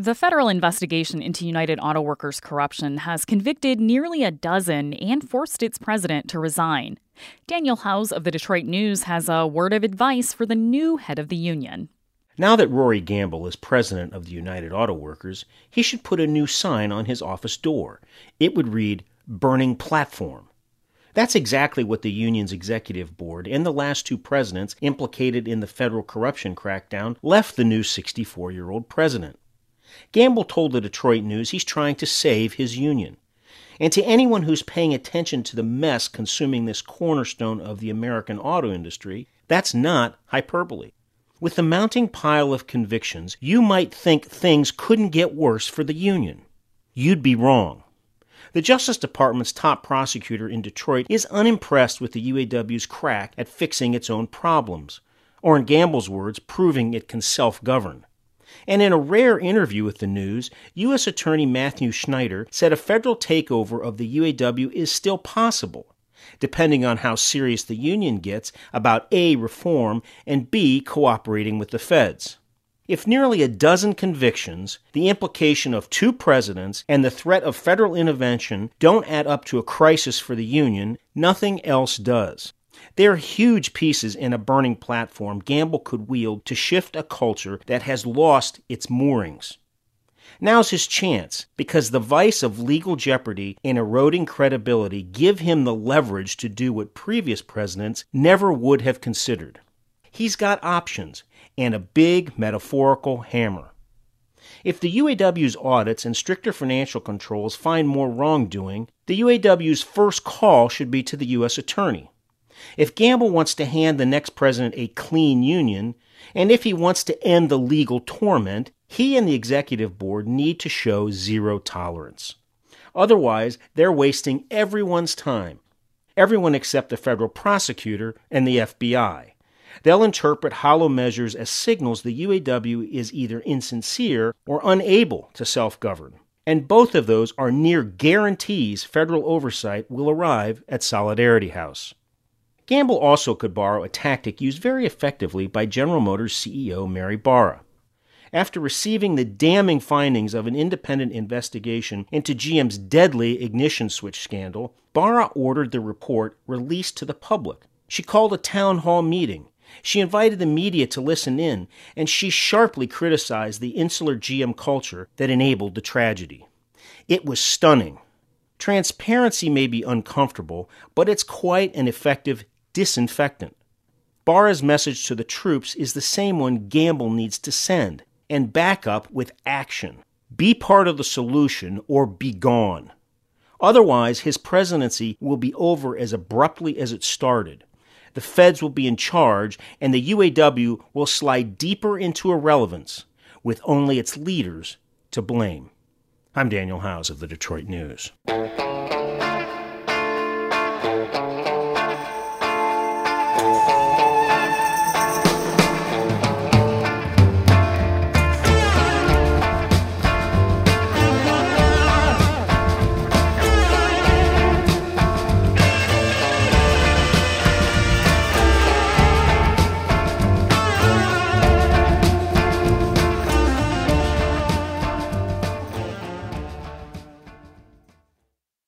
The federal investigation into United Auto Workers corruption has convicted nearly a dozen and forced its president to resign. Daniel Howes of the Detroit News has a word of advice for the new head of the union. Now that Rory Gamble is president of the United Auto Workers, he should put a new sign on his office door. It would read, Burning Platform. That's exactly what the union's executive board and the last two presidents implicated in the federal corruption crackdown left the new 64 year old president. Gamble told the Detroit News he's trying to save his union. And to anyone who's paying attention to the mess consuming this cornerstone of the American auto industry, that's not hyperbole. With the mounting pile of convictions, you might think things couldn't get worse for the union. You'd be wrong. The Justice Department's top prosecutor in Detroit is unimpressed with the UAW's crack at fixing its own problems, or in Gamble's words, proving it can self govern. And in a rare interview with the news, U.S. Attorney Matthew Schneider said a federal takeover of the UAW is still possible, depending on how serious the union gets about A, reform, and B, cooperating with the feds. If nearly a dozen convictions, the implication of two presidents, and the threat of federal intervention don't add up to a crisis for the union, nothing else does. They're huge pieces in a burning platform Gamble could wield to shift a culture that has lost its moorings. Now's his chance, because the vice of legal jeopardy and eroding credibility give him the leverage to do what previous presidents never would have considered. He's got options and a big metaphorical hammer. If the UAW's audits and stricter financial controls find more wrongdoing, the UAW's first call should be to the U.S. Attorney. If Gamble wants to hand the next president a clean union, and if he wants to end the legal torment, he and the executive board need to show zero tolerance. Otherwise, they're wasting everyone's time. Everyone except the federal prosecutor and the FBI. They'll interpret hollow measures as signals the UAW is either insincere or unable to self govern. And both of those are near guarantees federal oversight will arrive at Solidarity House. Gamble also could borrow a tactic used very effectively by General Motors CEO Mary Barra. After receiving the damning findings of an independent investigation into GM's deadly ignition switch scandal, Barra ordered the report released to the public. She called a town hall meeting. She invited the media to listen in, and she sharply criticized the insular GM culture that enabled the tragedy. It was stunning. Transparency may be uncomfortable, but it's quite an effective disinfectant. Barra's message to the troops is the same one Gamble needs to send and back up with action. Be part of the solution or be gone. Otherwise, his presidency will be over as abruptly as it started. The feds will be in charge, and the UAW will slide deeper into irrelevance, with only its leaders to blame. I'm Daniel Howes of the Detroit News.